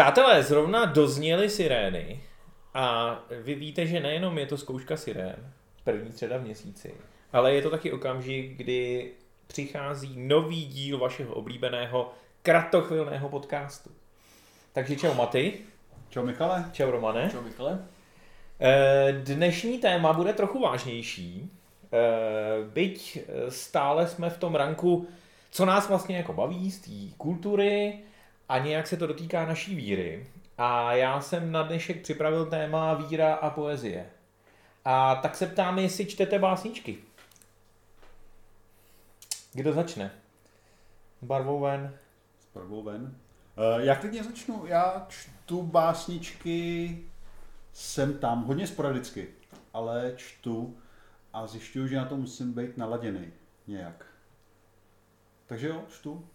Přátelé, zrovna dozněly sirény a vy víte, že nejenom je to zkouška sirén, první středa v měsíci, ale je to taky okamžik, kdy přichází nový díl vašeho oblíbeného kratochvilného podcastu. Takže čau Maty. Čau Michale. Čau Romane. Čau Michale. Eh, dnešní téma bude trochu vážnější, eh, byť stále jsme v tom ranku, co nás vlastně jako baví z té kultury a nějak se to dotýká naší víry. A já jsem na dnešek připravil téma víra a poezie. A tak se ptám, jestli čtete básničky. Kdo začne? S barvou ven. S barvou ven. Uh, já klidně začnu. Já čtu básničky sem tam, hodně sporadicky, ale čtu a zjišťuju, že na to musím být naladěný nějak. Takže jo, čtu.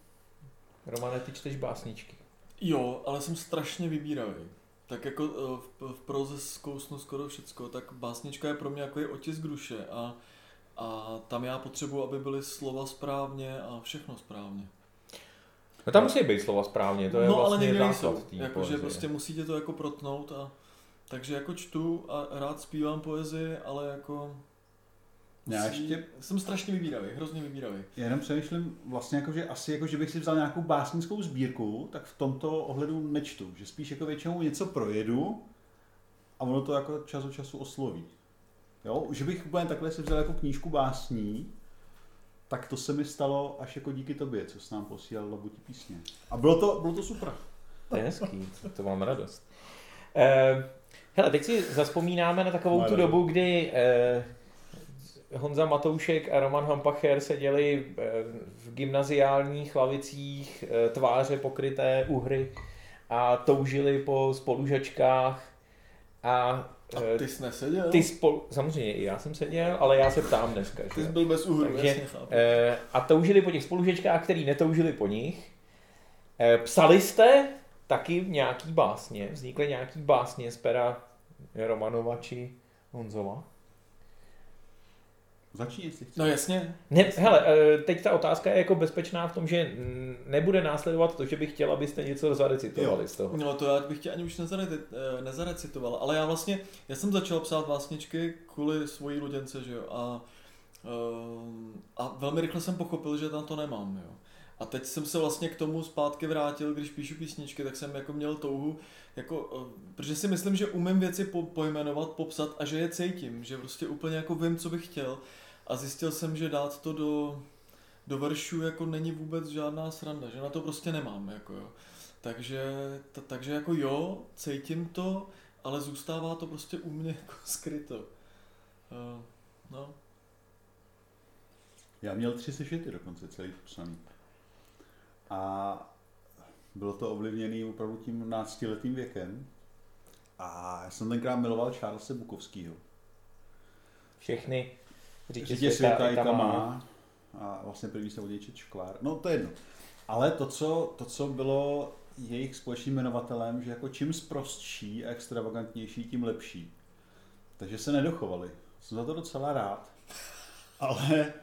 Romane, ty čteš básničky. Jo, ale jsem strašně vybíravý. Tak jako v, v proze zkousnu skoro všecko, tak básnička je pro mě jako je otisk duše a, a tam já potřebuji, aby byly slova správně a všechno správně. No tam musí být slova správně, to je no, vlastně ale základ Jakože prostě musíte to jako protnout a takže jako čtu a rád zpívám poezii, ale jako já ještě... Jsem strašně vybíravý, hrozně vybíravý. Já jenom přemýšlím vlastně jako, že asi jako, že bych si vzal nějakou básnickou sbírku, tak v tomto ohledu nečtu. Že spíš jako většinou něco projedu a ono to jako čas od času osloví. Jo? Že bych úplně takhle si vzal jako knížku básní, tak to se mi stalo až jako díky tobě, co jsi nám posílal labutí písně. A bylo to, bylo to super. To je hezký, to mám radost. Eh, hele, teď si zaspomínáme na takovou tu dobu, kdy eh, Honza Matoušek a Roman Hampacher seděli eh, v gymnaziálních lavicích, eh, tváře pokryté uhry a toužili po spolužačkách a a eh, ty jsi neseděl? Ty spolu, samozřejmě i já jsem seděl, ale já se ptám dneska. Ty jsi byl bez uhru, Takže, A toužili po těch spolužečkách, který netoužili po nich. Psali jste taky nějaký básně, vznikly nějaký básně z pera Romanova či Honzova? Začni, jestli chceš. No jasně. Ne, hele, eh, teď ta otázka je jako bezpečná v tom, že nebude následovat to, že bych chtěl, abyste něco zarecitovali jo. z toho. No to já bych tě ani už eh, nezarecitoval, ale já vlastně, já jsem začal psát vlastničky kvůli svojí luděnce, že jo, a, eh, a velmi rychle jsem pochopil, že tam to nemám, jo. A teď jsem se vlastně k tomu zpátky vrátil, když píšu písničky, tak jsem jako měl touhu, jako, protože si myslím, že umím věci po, pojmenovat, popsat a že je cítím, že prostě úplně jako vím, co bych chtěl a zjistil jsem, že dát to do, do veršů jako není vůbec žádná sranda, že na to prostě nemám, jako jo. Takže, t- takže jako jo, cítím to, ale zůstává to prostě u mě jako skryto. Uh, no. Já měl tři sešity dokonce celý psaný. A bylo to ovlivněné opravdu tím náctiletým věkem. A já jsem tenkrát miloval Charlesa Bukovského. Všechny Řítě světa, světa i tam má. A vlastně první se oděčet škvár. No to je jedno. Ale to co, to, co bylo jejich společným jmenovatelem, že jako čím zprostší a extravagantnější, tím lepší. Takže se nedochovali. Jsem za to docela rád. Ale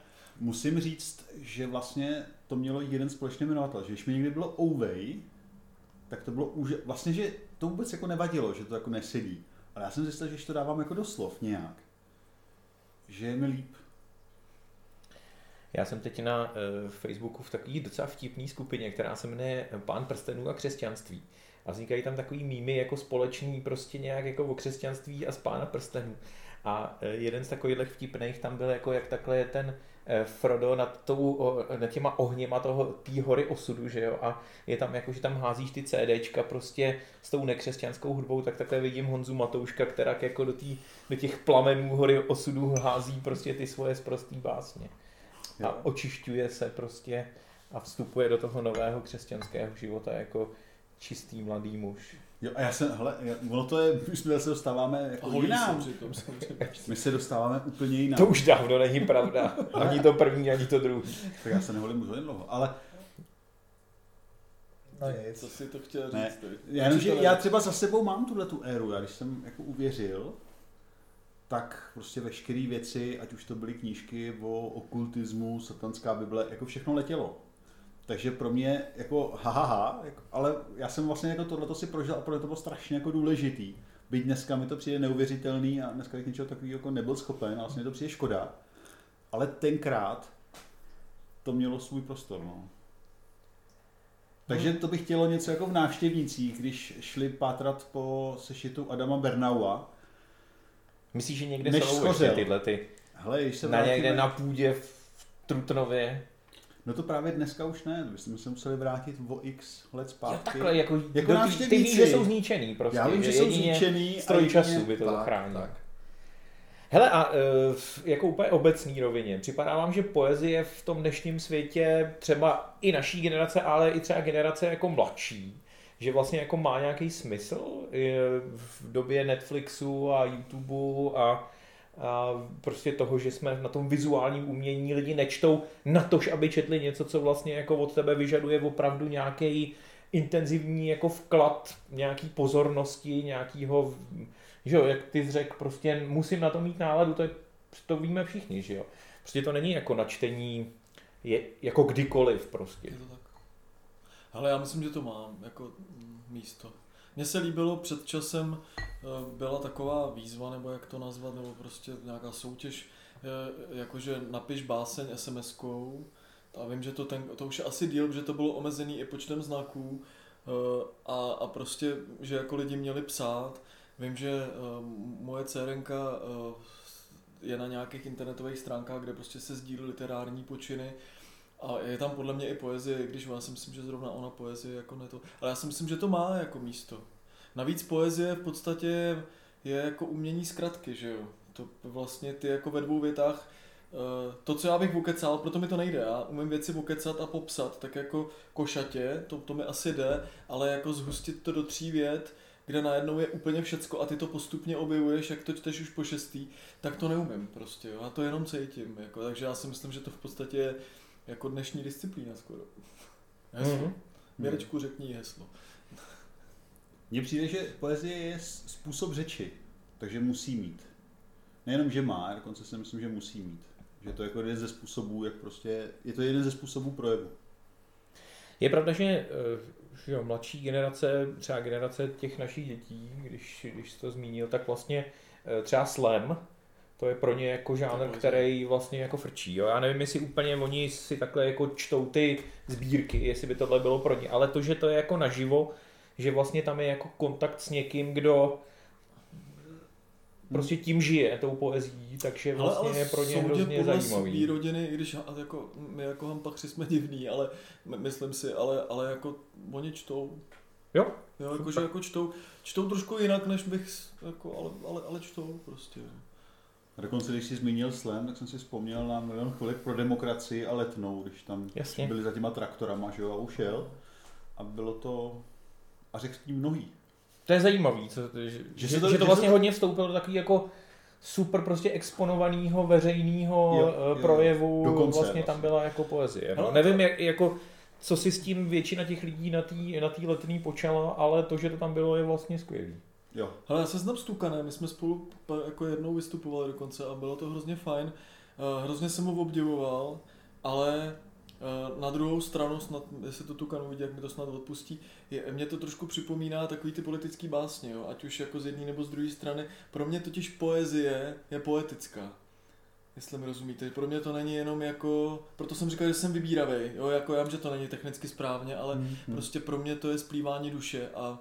musím říct, že vlastně to mělo jeden společný jmenovatel. Že když mi někdy bylo Ouvej, tak to bylo už vlastně, že to vůbec jako nevadilo, že to jako nesedí. Ale já jsem zjistil, že když to dávám jako do slov nějak, že je mi líp. Já jsem teď na uh, Facebooku v takové docela vtipné skupině, která se jmenuje Pán prstenů a křesťanství. A vznikají tam takový mýmy jako společný prostě nějak jako o křesťanství a z Pána prstenů. A uh, jeden z takových vtipných tam byl jako jak takhle je ten uh, Frodo nad, tou, nad těma ohněma toho, té hory osudu, že jo, a je tam jako, že tam házíš ty CDčka prostě s tou nekřesťanskou hudbou, tak takhle vidím Honzu Matouška, která jako do, tý, do těch plamenů hory osudu hází prostě ty svoje sprostý básně. A očišťuje se prostě a vstupuje do toho nového křesťanského života jako čistý mladý muž. Jo, a já jsem, hele, ono to je, my se dostáváme jako Holí jinam. My se dostáváme úplně jinam. To už dávno není pravda. Ani to první, ani to druhý. Tak já se neholím už dlouho, ale No nic. Co si to chtěl říct? Ne. Já, jenom, že já třeba za sebou mám tuhle tu éru, já když jsem jako uvěřil, tak prostě veškeré věci, ať už to byly knížky o okultismu, satanská Bible, jako všechno letělo. Takže pro mě jako ha, ha, ha jako, ale já jsem vlastně jako tohle si prožil a pro to bylo strašně jako důležitý. Byť dneska mi to přijde neuvěřitelný a dneska bych něčeho takového jako nebyl schopen a vlastně to přijde škoda. Ale tenkrát to mělo svůj prostor. No. Takže hmm. to bych chtělo něco jako v návštěvnících, když šli pátrat po sešitu Adama Bernaua. Myslíš, že někde jsou ještě tyhle ty? Hele, se na vrátíme... někde na půdě v Trutnově? No to právě dneska už ne, my jsme se museli vrátit o x let zpátky. Jo, takhle, jako, jako ty, ty víš, že jsou zničený prostě. Já vím, že jsou zničený. Stroj času by to zachránil. Tak. Hele, a uh, jako úplně obecný rovině, připadá vám, že poezie v tom dnešním světě, třeba i naší generace, ale i třeba generace jako mladší, že vlastně jako má nějaký smysl v době Netflixu a YouTubeu a prostě toho, že jsme na tom vizuálním umění lidi nečtou na tož, aby četli něco, co vlastně jako od tebe vyžaduje opravdu nějaký intenzivní jako vklad nějaký pozornosti, nějakýho že jo, jak ty jsi řekl, prostě musím na to mít náladu, to, je, to víme všichni, že jo. Prostě to není jako načtení, je, jako kdykoliv prostě. Je to tak. Ale já myslím, že to mám jako místo. Mně se líbilo před časem, eh, byla taková výzva, nebo jak to nazvat, nebo prostě nějaká soutěž, eh, jakože napiš báseň SMS-kou, a vím, že to, ten, to už je asi díl, že to bylo omezený i počtem znaků eh, a, a prostě, že jako lidi měli psát. Vím, že moje dcerenka je na nějakých internetových stránkách, kde prostě se sdílí literární počiny a je tam podle mě i poezie, když já si myslím, že zrovna ona poezie jako ne to, ale já si myslím, že to má jako místo. Navíc poezie v podstatě je jako umění zkratky, že jo. To vlastně ty jako ve dvou větách eh, to, co já bych ukecal, proto mi to nejde. Já umím věci ukecat a popsat, tak jako košatě, to, to mi asi jde, ale jako zhustit to do tří vět, kde najednou je úplně všecko a ty to postupně objevuješ, jak to čteš už po šestý, tak to neumím prostě, jo. já to jenom cítím, jako, takže já si myslím, že to v podstatě je jako dnešní disciplína skoro. Heslo. Mm-hmm. Měrečku řekni heslo. Mně přijde, že poezie je způsob řeči, takže musí mít. Nejenom, že má, dokonce si myslím, že musí mít. Že to je jako jeden ze způsobů, jak prostě, je to jeden ze způsobů projevu. Je pravda, že eh, že jo, mladší generace, třeba generace těch našich dětí, když, když jsi to zmínil, tak vlastně eh, třeba slam, to je pro ně jako žánr, který vlastně jako frčí. Jo. Já nevím, jestli úplně oni si takhle jako čtou ty sbírky, jestli by tohle bylo pro ně, ale to, že to je jako naživo, že vlastně tam je jako kontakt s někým, kdo prostě tím žije, tou poezí, takže vlastně ale, ale je pro ně hrozně zajímavý. rodiny, i když jako, my jako hampachři jsme divní, ale myslím si, ale, ale jako oni čtou. Jo. Jo, jako, že jako čtou, čtou trošku jinak, než bych, jako, ale, ale, ale čtou prostě. A dokonce, když jsi zmínil slam, tak jsem si vzpomněl na milion chvilek pro demokracii a letnou, když tam Jasně. byli za těma traktorama, že jo, a ušel. A bylo to, a řekl s tím mnohý. To je zajímavý, co, že, že, že, to, že to vlastně to... hodně vstoupilo do takový jako super prostě exponovaného veřejného eh, projevu, Dokonce, vlastně tam byla jako poezie. No. Nevím, jak, jako, co si s tím většina těch lidí na té na tý letný počala, ale to, že to tam bylo, je vlastně skvělý. Jo. Ale já se znám s Tukanem, my jsme spolu jako jednou vystupovali dokonce a bylo to hrozně fajn. Uh, hrozně jsem ho obdivoval, ale Eh, na druhou stranu, snad, jestli to Tukan uvidí, jak mi to snad odpustí, je, mě to trošku připomíná takový ty politický básně, jo? ať už jako z jedné nebo z druhé strany. Pro mě totiž poezie je poetická. Jestli mi rozumíte, pro mě to není jenom jako, proto jsem říkal, že jsem vybíravý, jo, jako já vím, že to není technicky správně, ale mm-hmm. prostě pro mě to je splývání duše a,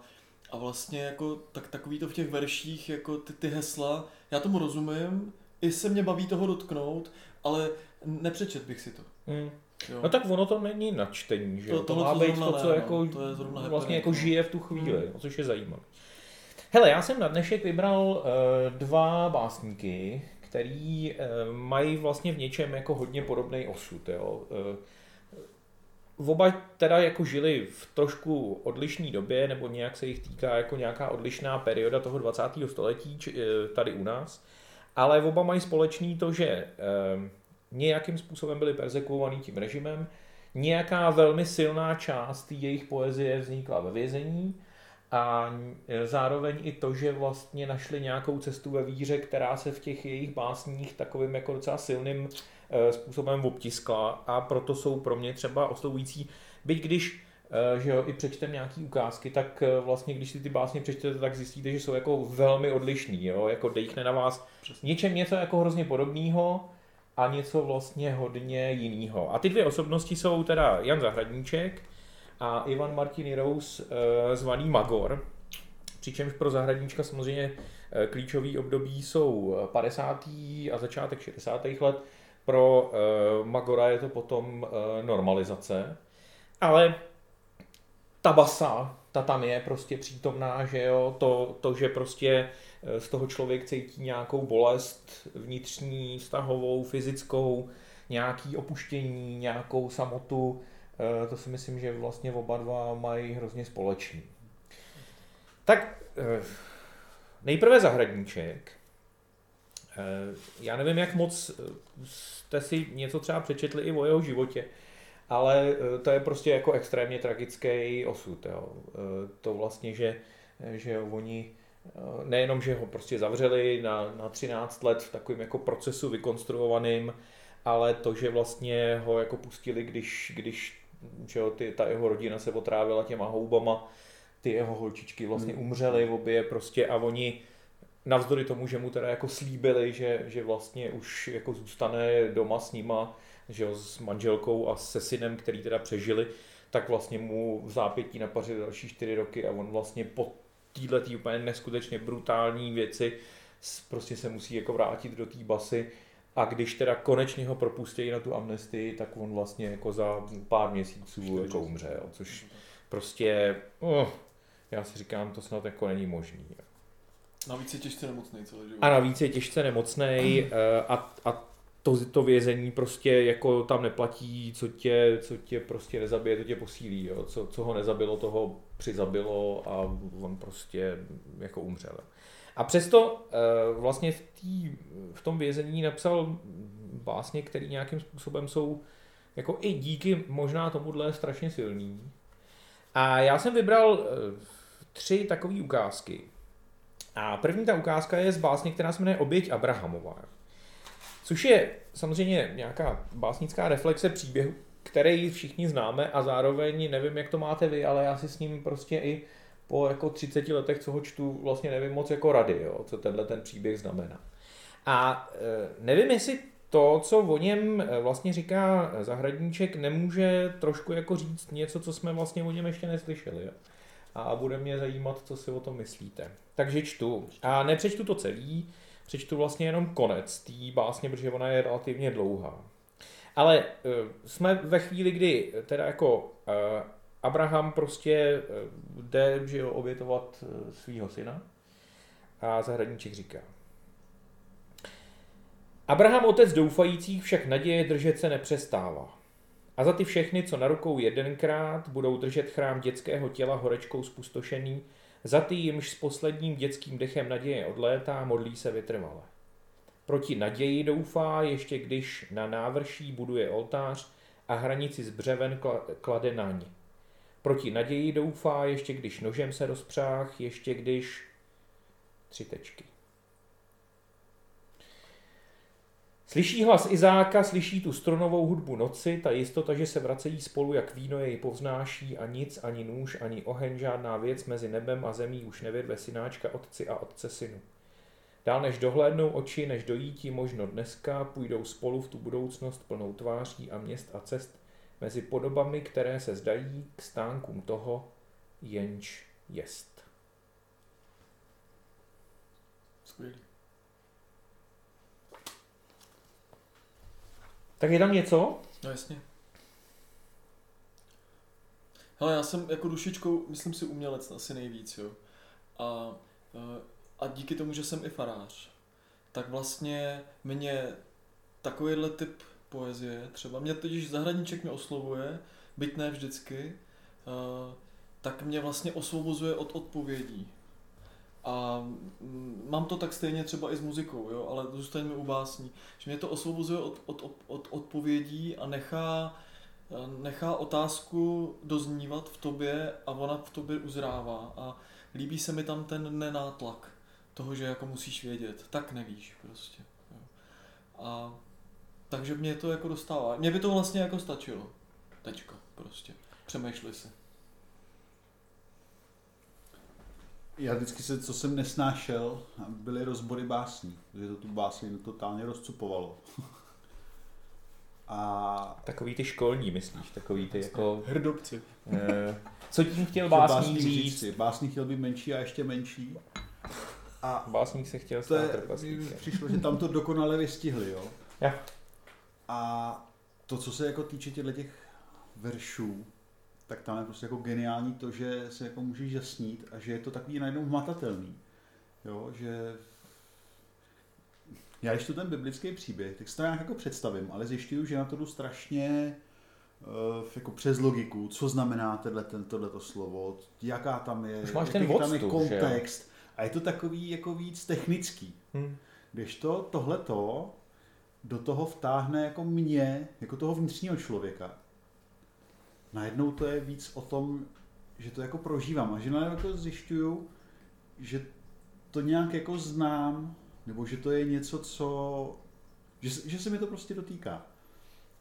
a vlastně jako tak, takový to v těch verších, jako ty, ty hesla, já tomu rozumím, i se mě baví toho dotknout, ale nepřečet bych si to. Mm. Jo. No tak ono to není na čtení, že to, to má být to, co ne, jako, to je vlastně jako žije v tu chvíli, hmm. což je zajímavé. Hele, já jsem na dnešek vybral uh, dva básníky, který uh, mají vlastně v něčem jako hodně podobný osud. Jo. Uh, oba teda jako žili v trošku odlišné době, nebo nějak se jich týká jako nějaká odlišná perioda toho 20. století či, tady u nás, ale oba mají společný to, že uh, nějakým způsobem byli persekuovaní tím režimem, nějaká velmi silná část jejich poezie vznikla ve vězení a zároveň i to, že vlastně našli nějakou cestu ve víře, která se v těch jejich básních takovým jako docela silným eh, způsobem obtiskla a proto jsou pro mě třeba oslovující. byť když Eh, že jo, i přečtem nějaký ukázky, tak eh, vlastně, když si ty básně přečtete, tak zjistíte, že jsou jako velmi odlišný, jo, jako dejchne na vás Přesně. něčem něco jako hrozně podobného a něco vlastně hodně jiného. A ty dvě osobnosti jsou teda Jan Zahradníček a Ivan Martin Rous, eh, zvaný Magor, přičemž pro Zahradníčka samozřejmě klíčový období jsou 50. a začátek 60. let, pro Magora je to potom normalizace, ale ta basa, ta tam je prostě přítomná, že jo, to, to, že prostě eh, z toho člověk cítí nějakou bolest vnitřní, vztahovou, fyzickou, nějaký opuštění, nějakou samotu, to si myslím, že vlastně oba dva mají hrozně společný. Tak nejprve zahradníček. Já nevím, jak moc jste si něco třeba přečetli i o jeho životě, ale eh, to je prostě jako extrémně tragický osud. Jo. Eh, to vlastně, že, že oni eh, nejenom, že ho prostě zavřeli na, na 13 let v takovém jako procesu vykonstruovaným, ale to, že vlastně ho jako pustili, když, když že jo, ty, ta jeho rodina se otrávila těma houbama, ty jeho holčičky vlastně hmm. umřely obě prostě a oni navzdory tomu, že mu teda jako slíbili, že, že vlastně už jako zůstane doma s nima, že jo, s manželkou a se synem, který teda přežili, tak vlastně mu v zápětí napařili další čtyři roky a on vlastně po této tý úplně neskutečně brutální věci prostě se musí jako vrátit do té basy a když teda konečně ho propustí na tu amnestii, tak on vlastně jako za pár měsíců jako umře, jo, což prostě, oh, já si říkám, to snad jako není možný. Jo. Navíc je těžce nemocný celý život. A navíc je těžce nemocný a, a to, to vězení prostě jako tam neplatí, co tě, co tě prostě nezabije, to tě posílí, jo. Co, co ho nezabilo, toho přizabilo a on prostě jako umřel. A přesto eh, vlastně v, tý, v tom vězení napsal básně, které nějakým způsobem jsou jako i díky možná tomuhle strašně silný. A já jsem vybral eh, tři takové ukázky. A první ta ukázka je z básně, která se jmenuje Oběť Abrahamová. Což je samozřejmě nějaká básnická reflexe příběhu, který všichni známe a zároveň nevím, jak to máte vy, ale já si s ním prostě i po jako 30 letech, co ho čtu, vlastně nevím moc jako rady, jo, co tenhle ten příběh znamená. A e, nevím, jestli to, co o něm e, vlastně říká Zahradníček, nemůže trošku jako říct něco, co jsme vlastně o něm ještě neslyšeli. Jo? A bude mě zajímat, co si o tom myslíte. Takže čtu. A nepřečtu to celý, přečtu vlastně jenom konec té básně, protože ona je relativně dlouhá. Ale uh, jsme ve chvíli, kdy teda jako uh, Abraham prostě uh, jde že jo, obětovat uh, svého syna a zahradníček říká. Abraham, otec doufajících, však naděje držet se nepřestává. A za ty všechny, co na rukou jedenkrát budou držet chrám dětského těla horečkou spustošený, za ty jimž s posledním dětským dechem naděje odlétá, modlí se vytrvale. Proti naději doufá, ještě když na návrší buduje oltář a hranici z břeven klade na ní. Proti naději doufá, ještě když nožem se rozpřách, ještě když... Tři tečky. Slyší hlas Izáka, slyší tu stronovou hudbu noci, ta jistota, že se vracejí spolu, jak víno jej povznáší a nic, ani nůž, ani oheň, žádná věc mezi nebem a zemí už nevydve synáčka otci a otce synu. Dál než dohlédnou oči, než dojítí možno dneska, půjdou spolu v tu budoucnost plnou tváří a měst a cest mezi podobami, které se zdají k stánkům toho, jenž jest. Skvělý. Tak je tam něco? No jasně. Hele, já jsem jako dušičkou, myslím si, umělec asi nejvíc, jo. A, eh, a díky tomu, že jsem i farář, tak vlastně mě takovýhle typ poezie, třeba mě totiž zahradníček mě oslovuje, byť ne vždycky, eh, tak mě vlastně osvobozuje od odpovědí. A mm, mám to tak stejně třeba i s muzikou, jo, ale zůstaňme u básní. Že mě to osvobozuje od, od, od, od odpovědí a nechá, nechá otázku doznívat v tobě a ona v tobě uzrává. A líbí se mi tam ten nenátlak toho, že jako musíš vědět. Tak nevíš prostě. Jo. A takže mě to jako dostává. Mně by to vlastně jako stačilo. Tečka prostě. Přemýšlej si. Já vždycky se, co jsem nesnášel, byly rozbory básní, že to tu básní totálně rozcupovalo. A... Takový ty školní, myslíš? Takový ty jako... Hrdobci. Eh, co tím chtěl básník říct? říct? Básník chtěl být menší a ještě menší. A básník se chtěl stát trpaslíkem. Přišlo, že tam to dokonale vystihli, jo? Ja. A to, co se jako týče těchto těch veršů, tak tam je prostě jako geniální to, že se jako můžeš jasnít a že je to takový najednou hmatatelný. Jo, že já když tu ten biblický příběh, tak si to nějak jako představím, ale zjišťuju, že na to jdu strašně uh, jako přes logiku, co znamená tenhle, ten, tohleto slovo, jaká tam je, Už máš ten odstup, tam je kontext. A je to takový jako víc technický. Hmm. Když to tohleto do toho vtáhne jako mě, jako toho vnitřního člověka, najednou to je víc o tom, že to jako prožívám a že najednou jako zjišťuju, že to nějak jako znám, nebo že to je něco, co, že, že se mi to prostě dotýká.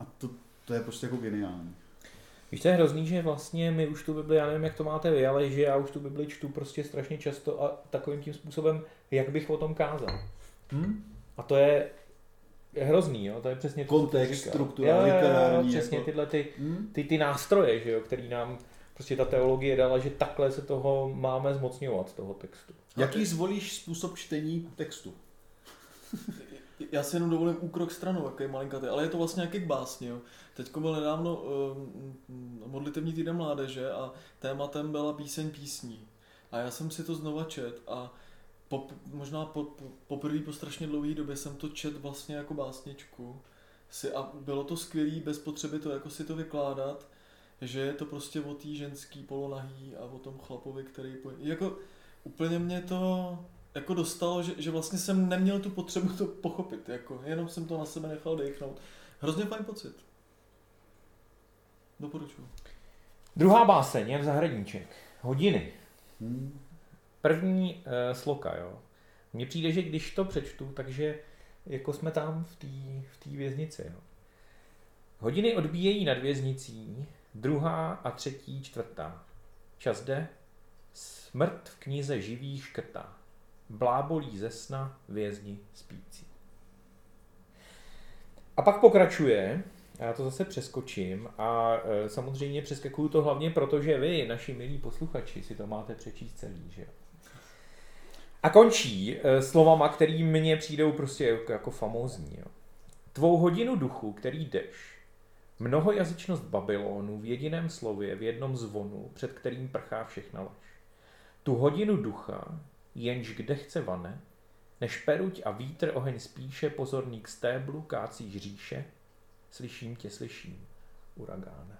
A to, to je prostě jako geniální. Víš, to je hrozný, že vlastně my už tu Bibli, já nevím, jak to máte vy, ale že já už tu Bibli čtu prostě strašně často a takovým tím způsobem, jak bych o tom kázal. Hmm? A to je je hrozný, jo? to je přesně to, Kontext, struktura, literární. Přesně jako... tyhle ty, hmm? ty, ty nástroje, že jo, který nám prostě ta teologie dala, že takhle se toho máme zmocňovat, toho textu. Jaký zvolíš způsob čtení textu? Já si jenom dovolím úkrok stranou, jaký malinkatý, ale je to vlastně nějaký básně. Jo. Teď byl nedávno uh, modlitevní týden mládeže a tématem byla píseň písní. A já jsem si to znova čet a po, možná po, po, poprvé po strašně dlouhé době jsem to čet vlastně jako básničku. Si, a bylo to skvělé bez potřeby to jako si to vykládat, že je to prostě o té ženský polonahý a o tom chlapovi, který... Jako úplně mě to jako dostalo, že, že vlastně jsem neměl tu potřebu to pochopit, jako jenom jsem to na sebe nechal dechnout. Hrozně fajn pocit. Doporučuji. Druhá báseň je v zahradníček. Hodiny. Hmm. První uh, sloka, jo. Mně přijde, že když to přečtu, takže jako jsme tam v té v věznici, jo. Hodiny odbíjejí nad věznicí, druhá a třetí, čtvrtá. Čas jde, smrt v knize živý škrtá. Blábolí ze sna vězni spící. A pak pokračuje, já to zase přeskočím a e, samozřejmě přeskakuju to hlavně proto, že vy, naši milí posluchači, si to máte přečíst celý, že jo. A končí e, slovama, který mně přijdou prostě jako, jako famózní. Jo. Tvou hodinu duchu, který jdeš, mnohojazyčnost Babylonu v jediném slově, v jednom zvonu, před kterým prchá všechna lež. Tu hodinu ducha, jenž kde chce vane, než peruť a vítr oheň spíše, pozorný k stéblu, kácí říše, slyším tě, slyším, uragáne.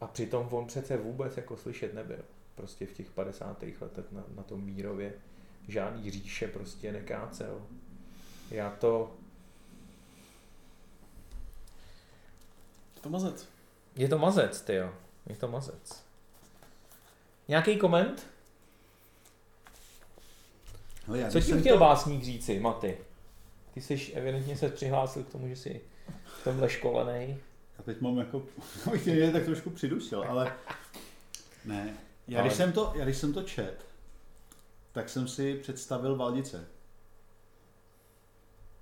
A přitom on přece vůbec jako slyšet nebyl. Prostě v těch 50. letech na, na tom mírově žádný říše prostě nekácel. Já to... Je to mazec. Je to mazec, ty jo. Je to mazec. Nějaký koment? Ale já, Co ti chtěl to... básník říci, Maty? Ty jsi evidentně se přihlásil k tomu, že jsi v tomhle školený. Já teď mám jako, abych tě tak trošku přidusil, ale ne. Já, ale... když jsem to, já když jsem to čet, tak jsem si představil Valdice.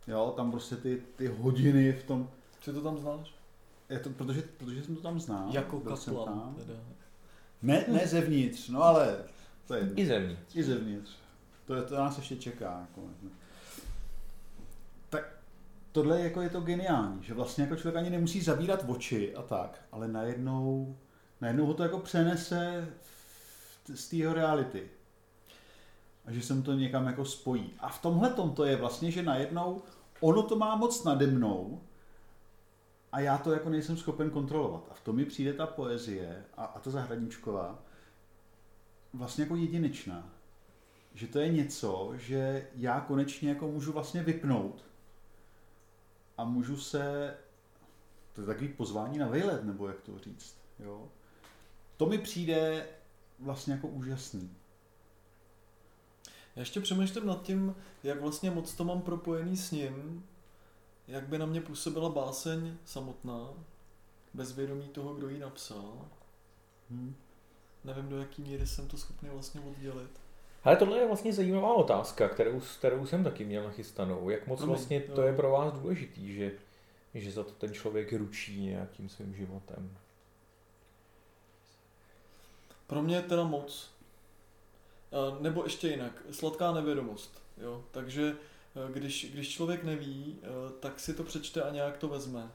Jo, tam prostě ty, ty hodiny v tom... Co to tam znáš? Je to, protože, protože jsem to tam znal. Jako kaplan. Ne, ne zevnitř, no ale to je... I zevnitř. I zevnitř. To, je, to nás ještě čeká. Jako. Tak tohle jako je to geniální, že vlastně jako člověk ani nemusí zavírat oči a tak, ale najednou, najednou ho to jako přenese z té reality. A že se mu to někam jako spojí. A v tomhle to je vlastně, že najednou ono to má moc nade mnou a já to jako nejsem schopen kontrolovat. A v tom mi přijde ta poezie a, a ta zahradničková vlastně jako jedinečná že to je něco, že já konečně jako můžu vlastně vypnout a můžu se, to je takový pozvání na vejlet, nebo jak to říct, jo. To mi přijde vlastně jako úžasný. Já ještě přemýšlím nad tím, jak vlastně moc to mám propojený s ním, jak by na mě působila báseň samotná bezvědomí toho, kdo ji napsal. Hmm. Nevím, do jaký míry jsem to schopný vlastně oddělit. Ale tohle je vlastně zajímavá otázka, kterou, kterou jsem taky měl nachystanou. Jak moc vlastně to je pro vás důležitý, že, že za to ten člověk ručí nějakým svým životem? Pro mě teda moc. Nebo ještě jinak, sladká nevědomost. Jo? Takže e, když, když člověk neví, e, tak si to přečte a nějak to vezme.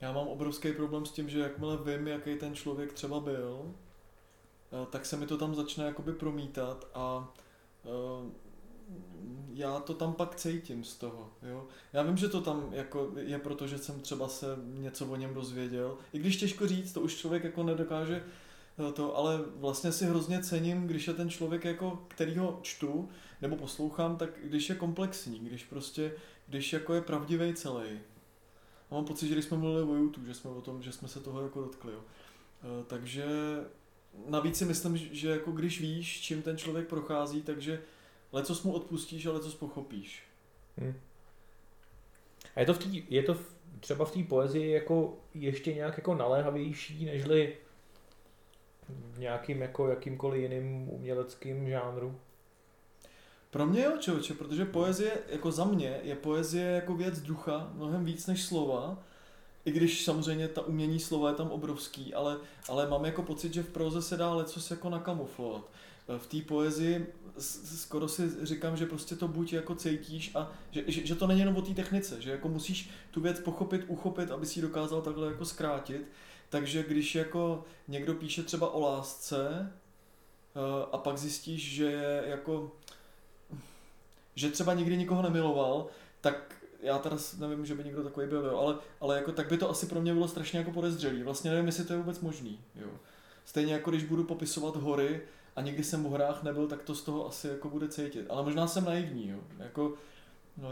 Já mám obrovský problém s tím, že jakmile vím, jaký ten člověk třeba byl, e, tak se mi to tam začne jakoby promítat a já to tam pak cítím z toho. Jo? Já vím, že to tam jako je proto, že jsem třeba se něco o něm dozvěděl. I když těžko říct, to už člověk jako nedokáže to, ale vlastně si hrozně cením, když je ten člověk, jako, který ho čtu nebo poslouchám, tak když je komplexní, když prostě, když jako je pravdivý celý. A mám pocit, že když jsme mluvili o YouTube, že jsme o tom, že jsme se toho jako dotkli. Jo. E, takže navíc si myslím, že jako když víš, čím ten člověk prochází, takže leco mu odpustíš a leco pochopíš. Hmm. A je to, v tý, je to v, třeba v té poezii jako ještě nějak jako naléhavější, nežli v nějakým jako jakýmkoliv jiným uměleckým žánru? Pro mě jo, člověče, protože poezie, jako za mě, je poezie jako věc ducha, mnohem víc než slova, i když samozřejmě ta umění slova je tam obrovský, ale, ale mám jako pocit, že v proze se dá lecos jako nakamuflovat. V té poezii skoro si říkám, že prostě to buď jako cítíš a že, že, že to není jenom o té technice, že jako musíš tu věc pochopit, uchopit, aby si ji dokázal takhle jako zkrátit takže když jako někdo píše třeba o lásce eh, a pak zjistíš, že je jako že třeba nikdy nikoho nemiloval, tak já teda nevím, že by někdo takový byl, jo, ale, ale jako, tak by to asi pro mě bylo strašně jako podezřelý. Vlastně nevím, jestli to je vůbec možný. Jo. Stejně jako když budu popisovat hory a nikdy jsem v horách nebyl, tak to z toho asi jako bude cítit. Ale možná jsem naivní. Jo. Jako, no,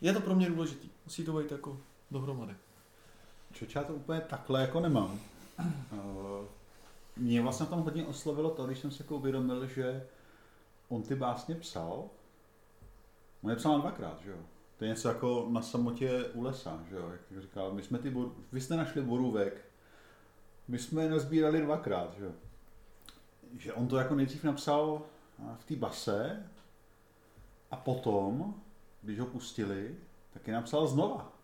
je to pro mě důležitý. Musí to být jako dohromady. Čoč, já to úplně takhle jako nemám. Eh, mě vlastně tam hodně oslovilo to, když jsem si jako uvědomil, že on ty básně psal. On je psal dvakrát, že jo? To je něco jako na samotě u lesa, že jo? Jak říkal, my jsme ty, vy jste našli borůvek, my jsme je nazbírali dvakrát, že jo? Že on to jako nejdřív napsal v té base a potom, když ho pustili, tak je napsal znova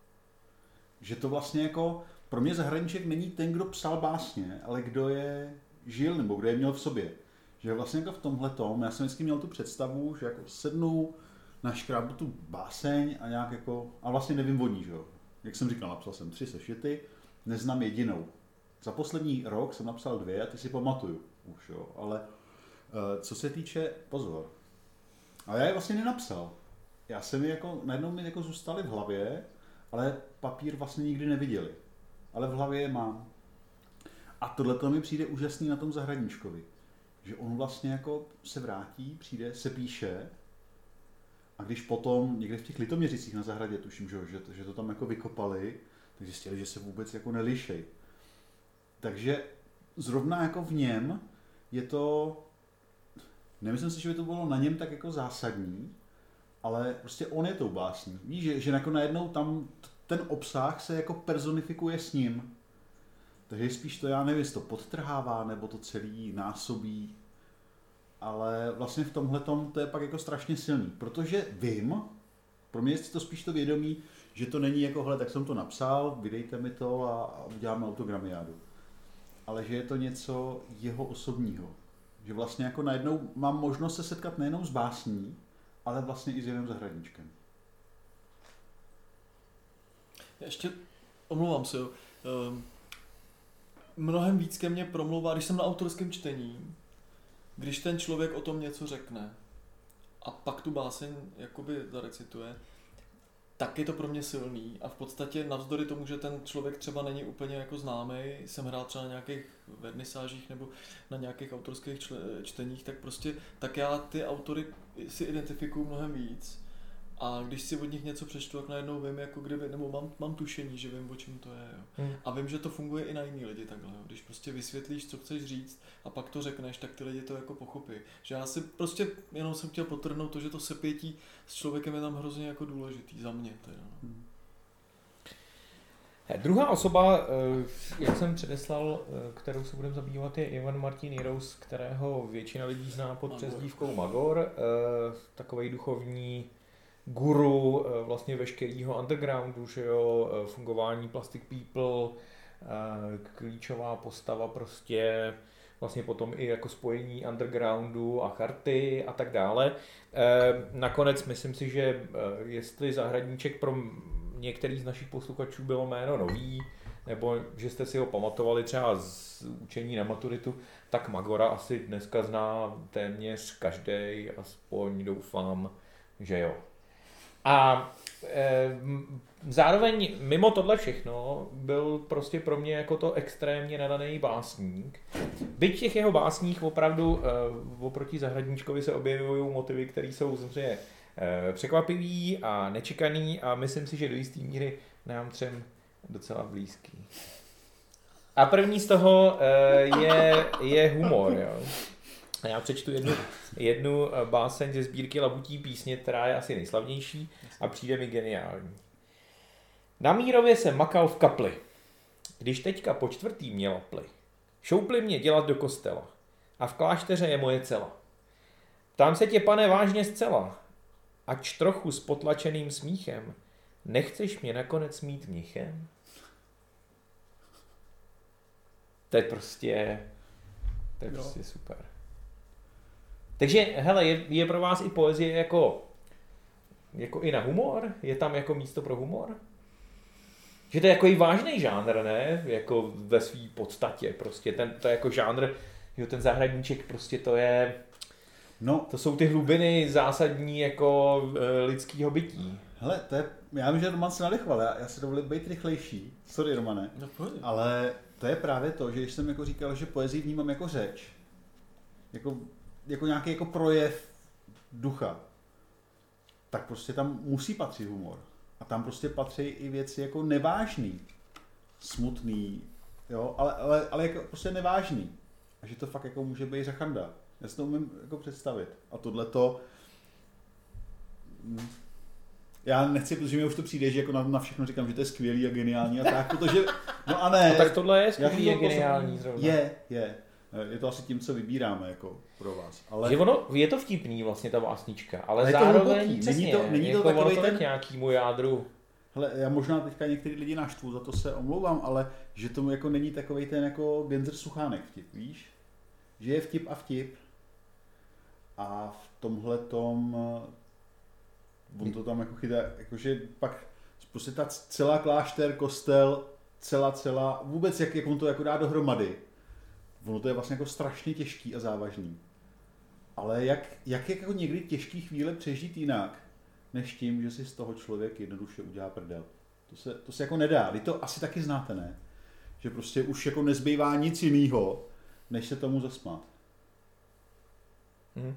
že to vlastně jako, pro mě zahraniček není ten, kdo psal básně, ale kdo je žil nebo kdo je měl v sobě. Že vlastně jako v tomhle tom, já jsem vždycky měl tu představu, že jako sednu, naškrábu tu báseň a nějak jako, a vlastně nevím o ní, že jo. Jak jsem říkal, napsal jsem tři sešity, neznám jedinou. Za poslední rok jsem napsal dvě a ty si pamatuju už, jo. Ale uh, co se týče, pozor, a já je vlastně nenapsal. Já jsem je jako, najednou mi jako zůstaly v hlavě ale papír vlastně nikdy neviděli. Ale v hlavě je mám. A tohle to mi přijde úžasný na tom zahradníčkovi. Že on vlastně jako se vrátí, přijde, se píše a když potom někde v těch litoměřicích na zahradě, tuším, že, že, že to tam jako vykopali, tak zjistili, že se vůbec jako nelišej. Takže zrovna jako v něm je to, nemyslím si, že by to bylo na něm tak jako zásadní, ale prostě on je tou básní. Víš, že, že jako najednou tam ten obsah se jako personifikuje s ním. Takže spíš to, já nevím, to podtrhává, nebo to celý násobí. Ale vlastně v tomhle to je pak jako strašně silný, protože vím, pro mě je to spíš to vědomí, že to není jako, hele, tak jsem to napsal, vydejte mi to a, a uděláme autogramiádu. Ale že je to něco jeho osobního. Že vlastně jako najednou mám možnost se setkat nejenom s básní, ale vlastně i s jiným zahradníčkem. Ještě omlouvám se, jo. Um, mnohem víc ke mně promlouvá, když jsem na autorském čtení, když ten člověk o tom něco řekne a pak tu báseň jakoby zarecituje, tak je to pro mě silný a v podstatě navzdory tomu, že ten člověk třeba není úplně jako známý, jsem hrál třeba na nějakých vernisážích nebo na nějakých autorských čteních, tak prostě, tak já ty autory si identifikuju mnohem víc a když si od nich něco přečtu, tak najednou vím, jako kdyby, nebo mám, mám tušení, že vím, o čem to je. Jo. Hmm. A vím, že to funguje i na jiný lidi takhle. Jo. Když prostě vysvětlíš, co chceš říct a pak to řekneš, tak ty lidi to jako pochopí. Že já si prostě jenom jsem chtěl potrhnout to, že to sepětí s člověkem je tam hrozně jako důležitý za mě. Teda, no. hmm. Druhá osoba, jak jsem předeslal, kterou se budeme zabývat, je Ivan Martin Jirous, kterého většina lidí zná pod přezdívkou Magor, takový duchovní guru vlastně veškerého undergroundu, že jo, fungování Plastic People, klíčová postava prostě vlastně potom i jako spojení undergroundu a charty a tak dále. Nakonec myslím si, že jestli zahradníček pro některý z našich posluchačů bylo jméno nový, nebo že jste si ho pamatovali třeba z učení na maturitu, tak Magora asi dneska zná téměř každý, aspoň doufám, že jo. A e, zároveň mimo tohle všechno byl prostě pro mě jako to extrémně nadaný básník. Byť těch jeho básních opravdu e, oproti Zahradníčkovi se objevují motivy, které jsou samozřejmě e, překvapivý a nečekaný a myslím si, že do jisté míry nám třem docela blízký. A první z toho e, je, je humor. Jo. A já přečtu jednu, jednu báseň ze sbírky Labutí písně, která je asi nejslavnější a přijde mi geniální. Na Mírově se makal v kapli. Když teďka po čtvrtý měla ply. Šoupli mě dělat do kostela. A v klášteře je moje cela. Ptám se tě, pane, vážně zcela. Ač trochu s potlačeným smíchem, nechceš mě nakonec mít mnichem? To je prostě, to je prostě super. Takže, hele, je, je pro vás i poezie jako, jako i na humor? Je tam jako místo pro humor? Že to je jako i vážný žánr, ne? Jako ve své podstatě. Prostě ten, to je jako žánr, že ten zahradníček prostě to je... No. To jsou ty hlubiny zásadní jako e, lidského bytí. Hele, to je, já vím, že Roman se nadechval, já, já si dovolím být rychlejší. Sorry, Romane. No, ale to je právě to, že když jsem jako říkal, že poezii vnímám jako řeč, jako jako nějaký jako projev ducha, tak prostě tam musí patřit humor. A tam prostě patří i věci jako nevážný, smutný, jo, ale, ale, ale jako prostě nevážný. A že to fakt jako může být řachanda. Já si to umím jako představit. A tohle to... Hm, já nechci, protože mi už to přijde, že jako na, na všechno říkám, že to je skvělý a geniální a tak, protože, no a ne. A tak tohle je skvělý a geniální zrovna. Je, je. Je to asi tím, co vybíráme jako pro vás. Ale... Že ono, je to vtipný vlastně ta básnička, ale, ale zároveň přesně, není to, není to jako takový ten... nějakýmu jádru. Hele, já možná teďka některý lidi naštvu, za to se omlouvám, ale že tomu jako není takový ten jako Genzer Suchánek vtip, víš? Že je vtip a vtip. A v tomhle tom on to tam jako chytá, jakože pak prostě ta celá klášter, kostel, celá, celá, vůbec jak, jak on to jako dá dohromady, ono to je vlastně jako strašně těžký a závažný. Ale jak, jak je jako někdy těžký chvíle přežít jinak, než tím, že si z toho člověk jednoduše udělá prdel. To se, to se jako nedá. Vy to asi taky znáte, ne? Že prostě už jako nezbývá nic jiného, než se tomu zasmát. Hmm.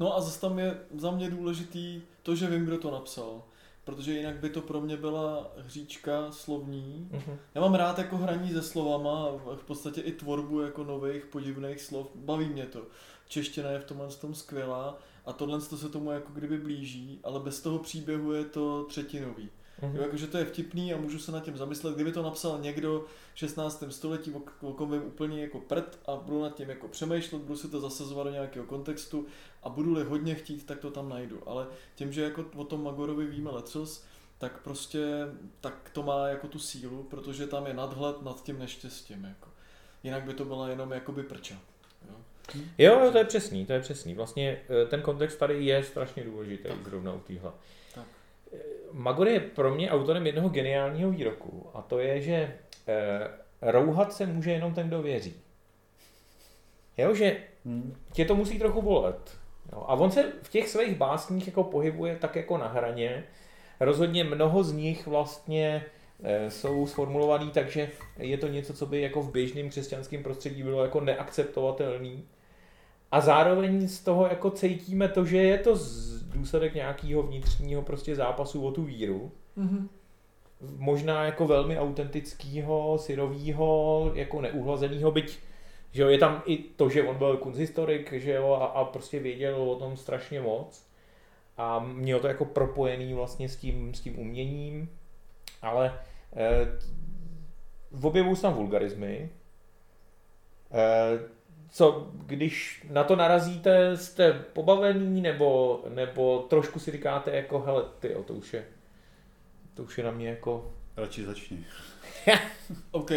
No a zase tam je za mě důležitý to, že vím, kdo to napsal protože jinak by to pro mě byla hříčka slovní. Uh-huh. Já mám rád jako hraní se slovama, v podstatě i tvorbu jako nových podivných slov, baví mě to. Čeština je v tomhle tom skvělá a tohle se tomu jako kdyby blíží, ale bez toho příběhu je to třetinový. Mm-hmm. Jo, jakože to je vtipný a můžu se nad tím zamyslet, kdyby to napsal někdo v 16. století, o kom vím úplně jako prd a budu nad tím jako přemýšlet, budu si to zasazovat do nějakého kontextu a budu-li hodně chtít, tak to tam najdu. Ale tím, že jako o tom Magorovi víme lecos, tak prostě tak to má jako tu sílu, protože tam je nadhled nad tím neštěstím. Jako. Jinak by to byla jenom jakoby prča. Jo? Jo, to je přesný, to je přesný. Vlastně eh, ten kontext tady je strašně důležitý tak. zrovna u téhle. Magor je pro mě autorem jednoho geniálního výroku a to je, že e, rouhat se může jenom ten, kdo věří. Jo, že hmm. tě to musí trochu bolet. Jo, a on se v těch svých básních jako pohybuje tak jako na hraně. Rozhodně mnoho z nich vlastně e, jsou sformulovaný tak, že je to něco, co by jako v běžném křesťanském prostředí bylo jako neakceptovatelný. A zároveň z toho jako cítíme to, že je to z důsledek nějakého vnitřního prostě zápasu o tu víru. Mm-hmm. Možná jako velmi autentického, syrového, jako neuhlazeného, byť že jo, je tam i to, že on byl kunsthistorik, že jo, a, a prostě věděl o tom strašně moc. A měl to jako propojený vlastně s tím, s tím uměním, ale e, objevují se tam vulgarizmy. E, co, když na to narazíte, jste pobavení, nebo, nebo trošku si říkáte jako, hele, ty, to už je, to už je na mě jako... Radši začni. OK, uh,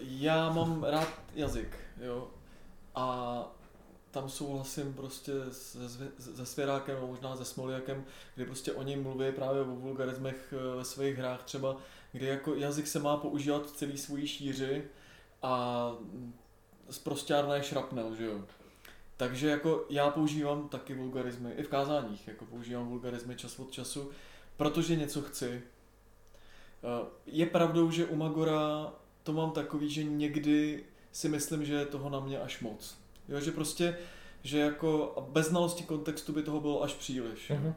já mám rád jazyk, jo, a tam souhlasím prostě se, se Svěrákem, možná se Smoliakem, kdy prostě oni mluví právě o vulgarismech eh, ve svých hrách třeba, kdy jako jazyk se má používat v celý svojí šíři a zprostárna je šrapnel, že jo. Takže jako já používám taky vulgarizmy, i v kázáních, jako používám vulgarizmy čas od času, protože něco chci. Eh, je pravdou, že u Magora to mám takový, že někdy si myslím, že je toho na mě až moc. Jo, že prostě, že jako bez znalosti kontextu by toho bylo až příliš. Mm-hmm.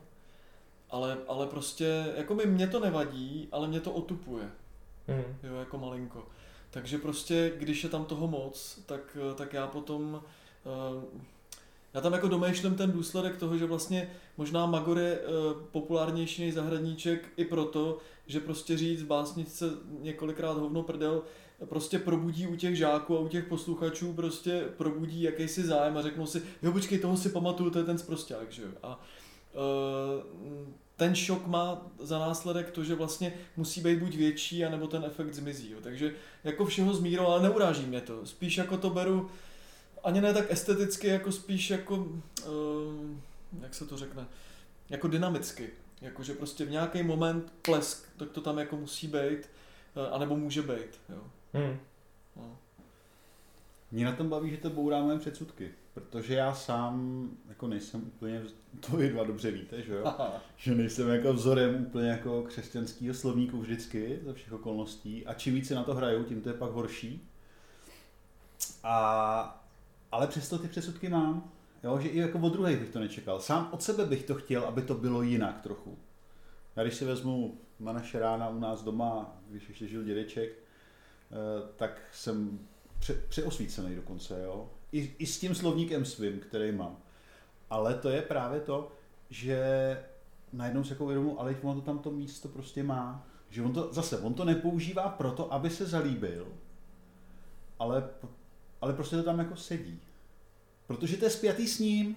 Ale, ale prostě, jako mi mě to nevadí, ale mě to otupuje. Mm-hmm. Jo, jako malinko. Takže prostě, když je tam toho moc, tak, tak já potom uh, já tam jako domýšlím ten důsledek toho, že vlastně možná Magor je uh, populárnější než zahradníček i proto, že prostě říct básnice několikrát hovno prdel prostě probudí u těch žáků a u těch posluchačů prostě probudí jakýsi zájem a řeknou si, jo počkej, toho si pamatuju, to je ten zprosták, že jo. A uh, ten šok má za následek to, že vlastně musí být buď větší, anebo ten efekt zmizí. Jo. Takže jako všeho s mírou, ale neuráží mě to. Spíš jako to beru ani ne tak esteticky, jako spíš jako, uh, jak se to řekne, jako dynamicky. Jako, že prostě v nějaký moment plesk, tak to tam jako musí být, uh, anebo může být. Jo. Hmm. Mě na tom baví, že to bourá moje předsudky, protože já sám jako nejsem úplně, to vy dva dobře víte, že jo? Aha. Že nejsem jako vzorem úplně jako křesťanského slovníku vždycky, za všech okolností a čím více na to hraju, tím to je pak horší. A, ale přesto ty předsudky mám, jo? že i jako od druhé bych to nečekal. Sám od sebe bych to chtěl, aby to bylo jinak trochu. Já když si vezmu na naše rána u nás doma, když ještě žil dědeček, Eh, tak jsem pře- přeosvícený dokonce, jo. I, I s tím slovníkem svým, který mám. Ale to je právě to, že najednou se jako uvědomu, ale on to tam to místo prostě má. Že on to, zase, on to nepoužívá proto, aby se zalíbil, ale, ale prostě to tam jako sedí. Protože to je spjatý s ním.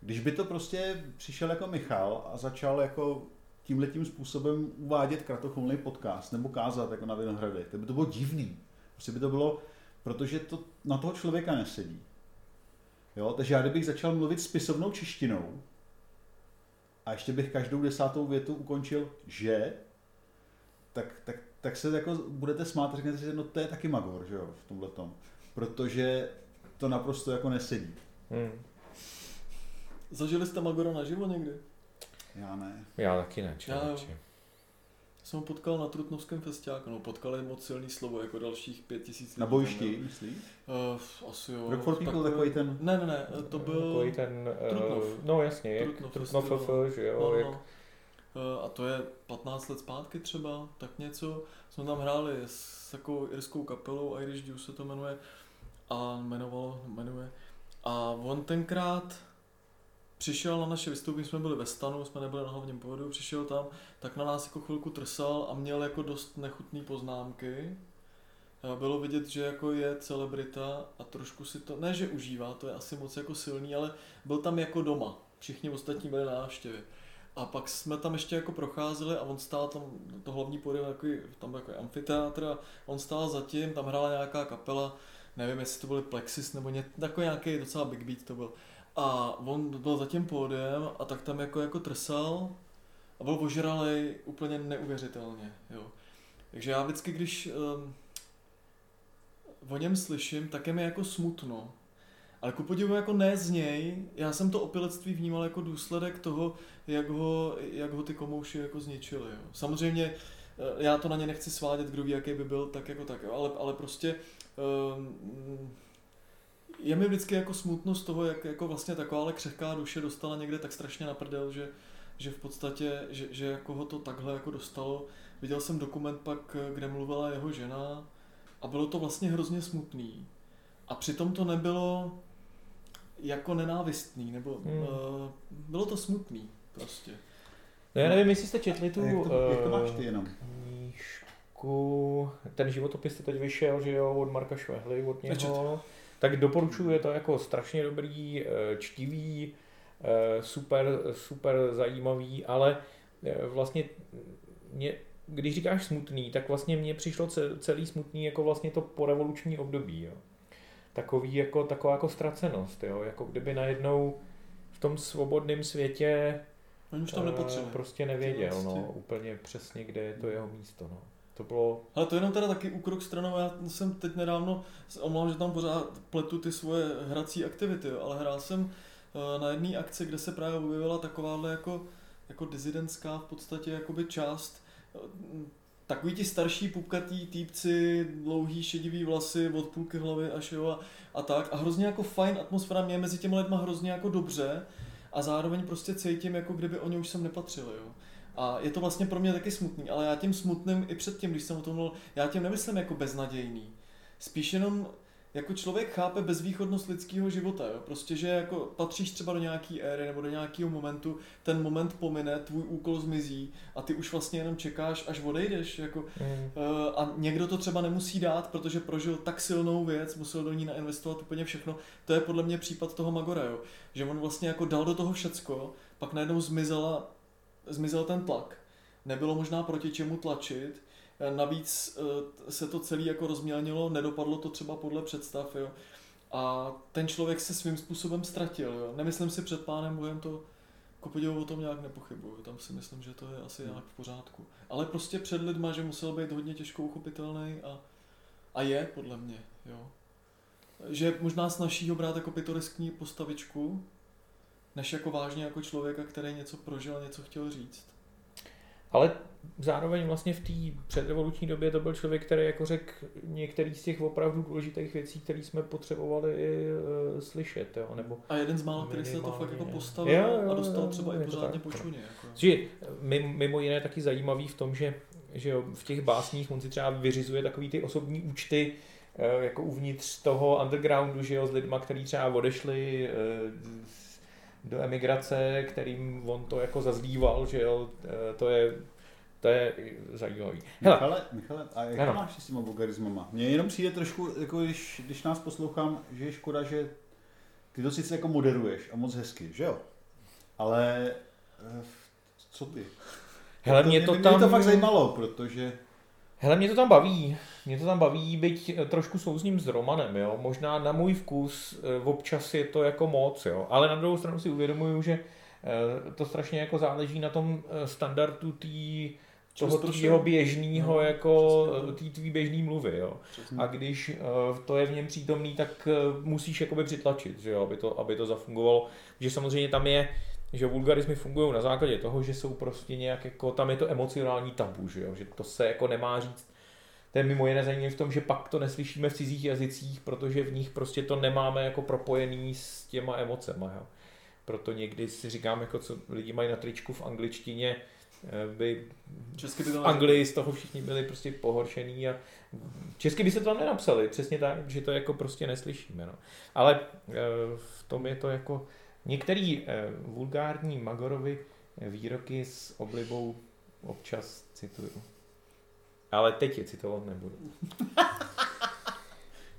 Když by to prostě přišel jako Michal a začal jako tímhletím způsobem uvádět kratochulný podcast nebo kázat jako na Vinohradech. To by to bylo divný. Prostě by to bylo, protože to na toho člověka nesedí. Jo? Takže já kdybych začal mluvit spisovnou češtinou a ještě bych každou desátou větu ukončil, že, tak, tak, tak se jako budete smát a řeknete si, no to je taky magor, že jo, v tomhle tom. Protože to naprosto jako nesedí. Hmm. Zažili jste Magora naživo někdy? Já ne. Já taky ne, člověče. Já jsem ho potkal na Trutnovském festiáku, no potkal je moc silný slovo, jako dalších pět tisíc lidí. Na bojišti, myslíš? Uh, asi jo. Rock for People, takový ten... Ne, ne, ne, to byl... Takový ten... Uh, Trutnov. No jasně, Trutnov, Trutnov FF, že jo, no, no. jak... Uh, a to je 15 let zpátky třeba, tak něco. Jsme tam hráli s takovou irskou kapelou, Irish Juice se to jmenuje, a jmenovalo, jmenuje. A on tenkrát přišel na naše vystoupení, jsme byli ve stanu, jsme nebyli na hlavním pohodu, přišel tam, tak na nás jako chvilku trsal a měl jako dost nechutné poznámky. Bylo vidět, že jako je celebrita a trošku si to, ne že užívá, to je asi moc jako silný, ale byl tam jako doma. Všichni ostatní byli na návštěvě. A pak jsme tam ještě jako procházeli a on stál tam, to hlavní pódium, jako, tam jako amfiteátr a on stál zatím, tam hrála nějaká kapela, nevím, jestli to byly Plexis nebo ně, takový nějaký docela big beat to byl. A on byl za tím pódiem a tak tam jako, jako trsal a byl ožralej úplně neuvěřitelně, jo. Takže já vždycky, když um, o něm slyším, tak je mi jako smutno. Ale ku podivu jako ne z něj, já jsem to opilectví vnímal jako důsledek toho, jak ho, jak ho ty komouši jako zničili. Jo. Samozřejmě eh, já to na ně nechci svádět, kdo ví, jaký by byl, tak jako tak, jo. Ale, ale prostě um, je mi vždycky jako smutno z toho, jak jako vlastně taková křehká duše dostala někde tak strašně na prdel, že, že v podstatě, že, že jako ho to takhle jako dostalo. Viděl jsem dokument pak, kde mluvila jeho žena a bylo to vlastně hrozně smutný. A přitom to nebylo jako nenávistný, nebo hmm. uh, bylo to smutný prostě. No já nevím, jestli jste četli tu... jak, to, jak to máš ty jenom? trošku, ten životopis teď vyšel, že jo, od Marka Švehly, od něho, tak doporučuji, je to jako strašně dobrý, eh, čtivý, eh, super, super zajímavý, ale eh, vlastně mě, když říkáš smutný, tak vlastně mně přišlo celý smutný jako vlastně to porevoluční období, jo. Takový jako, taková jako ztracenost, jo, jako kdyby najednou v tom svobodném světě Oni už tam nepatřili. Prostě nevěděl, no, úplně přesně, kde je to jeho místo, no. To bylo... Ale to je jenom teda taky úkrok stranou, já jsem teď nedávno, omlouvám, že tam pořád pletu ty svoje hrací aktivity, jo, ale hrál jsem eh, na jedné akci, kde se právě objevila takováhle jako, jako dizidentská v podstatě jakoby část eh, takový ti starší pupkatý týpci, dlouhý šedivý vlasy od půlky hlavy až jo a, a tak. A hrozně jako fajn atmosféra mě mezi těmi lidma hrozně jako dobře a zároveň prostě cítím, jako kdyby oni už sem nepatřili. Jo. A je to vlastně pro mě taky smutný, ale já tím smutným i předtím, když jsem o tom mluvil, já tím nemyslím jako beznadějný. Spíš jenom jako člověk chápe bezvýchodnost lidského života, jo? prostě, že jako patříš třeba do nějaké éry nebo do nějakého momentu, ten moment pomine, tvůj úkol zmizí a ty už vlastně jenom čekáš, až odejdeš. Jako, mm. uh, a někdo to třeba nemusí dát, protože prožil tak silnou věc, musel do ní nainvestovat úplně všechno. To je podle mě případ toho Magora, jo? že on vlastně jako dal do toho všecko, pak najednou zmizela, zmizel ten tlak. Nebylo možná proti čemu tlačit, Eh, navíc eh, se to celé jako rozmělnilo, nedopadlo to třeba podle představ, jo. A ten člověk se svým způsobem ztratil, jo. Nemyslím si před pánem Bohem to, jako podivu o tom nějak nepochybuju, tam si myslím, že to je asi hmm. nějak v pořádku. Ale prostě před lidma, že musel být hodně těžko uchopitelný a, a je, podle mě, jo. Že možná snaží ho brát jako pitoreskní postavičku, než jako vážně jako člověka, který něco prožil, něco chtěl říct. Ale zároveň vlastně v té předrevoluční době to byl člověk, který jako řekl některý z těch opravdu důležitých věcí, které jsme potřebovali i uh, slyšet. Jo? Nebo a jeden z mála, který se to fakt jako postavil jo, jo, a dostal třeba i pořádně počuně. Jako. mimo jiné taky zajímavý v tom, že, že jo, v těch básních on si třeba vyřizuje takový ty osobní účty, uh, jako uvnitř toho undergroundu, že jo, s lidma, kteří třeba odešli do emigrace, kterým on to jako zazlíval, že jo, to je to je zajímavý. Hele. Michale, Michale, a jak ano. máš s těma vulgarismama? Mně jenom přijde trošku, jako když, když nás poslouchám, že je škoda, že ty to sice jako moderuješ a moc hezky, že jo? Ale eh, co ty? Hele, mě to, mě, tam... Mě to fakt zajímalo, protože... Hele, mě to tam baví. Mě to tam baví, byť eh, trošku souzním s Romanem, jo. Možná na můj vkus eh, občas je to jako moc, jo. Ale na druhou stranu si uvědomuju, že to strašně jako záleží na tom standardu té toho tvýho běžného, no, jako tý tvý běžný mluvy, jo. Přesně. A když to je v něm přítomný, tak musíš jakoby přitlačit, že jo, aby to, aby to zafungovalo. Že samozřejmě tam je, že vulgarismy fungují na základě toho, že jsou prostě nějak jako, tam je to emocionální tabu, že jo, že to se jako nemá říct to je mimo jiné zajímavé v tom, že pak to neslyšíme v cizích jazycích, protože v nich prostě to nemáme jako propojený s těma emocema. Jo. Proto někdy si říkám, jako co lidi mají na tričku v angličtině, Eh, by Česky by to v Anglii z toho všichni byli prostě pohoršený a česky by se to tam nenapsali, přesně tak, že to jako prostě neslyšíme. No. Ale eh, v tom je to jako některý eh, vulgární Magorovi výroky s oblibou občas cituju. Ale teď je citovat nebudu.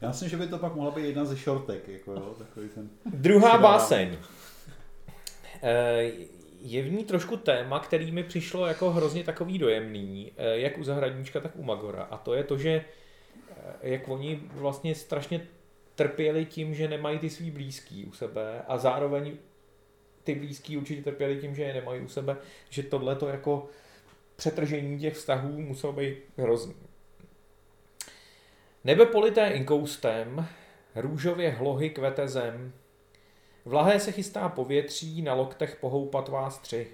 Já myslím, že by to pak mohla být jedna ze šortek. Jako jo, takový ten Druhá báseň je v ní trošku téma, který mi přišlo jako hrozně takový dojemný, eh, jak u Zahradníčka, tak u Magora. A to je to, že eh, jak oni vlastně strašně trpěli tím, že nemají ty svý blízký u sebe a zároveň ty blízký určitě trpěli tím, že je nemají u sebe, že tohle to jako přetržení těch vztahů muselo být hrozný. Nebe polité inkoustem, růžově hlohy kvete zem, Vlahé se chystá povětří, na loktech pohoupat vás tři.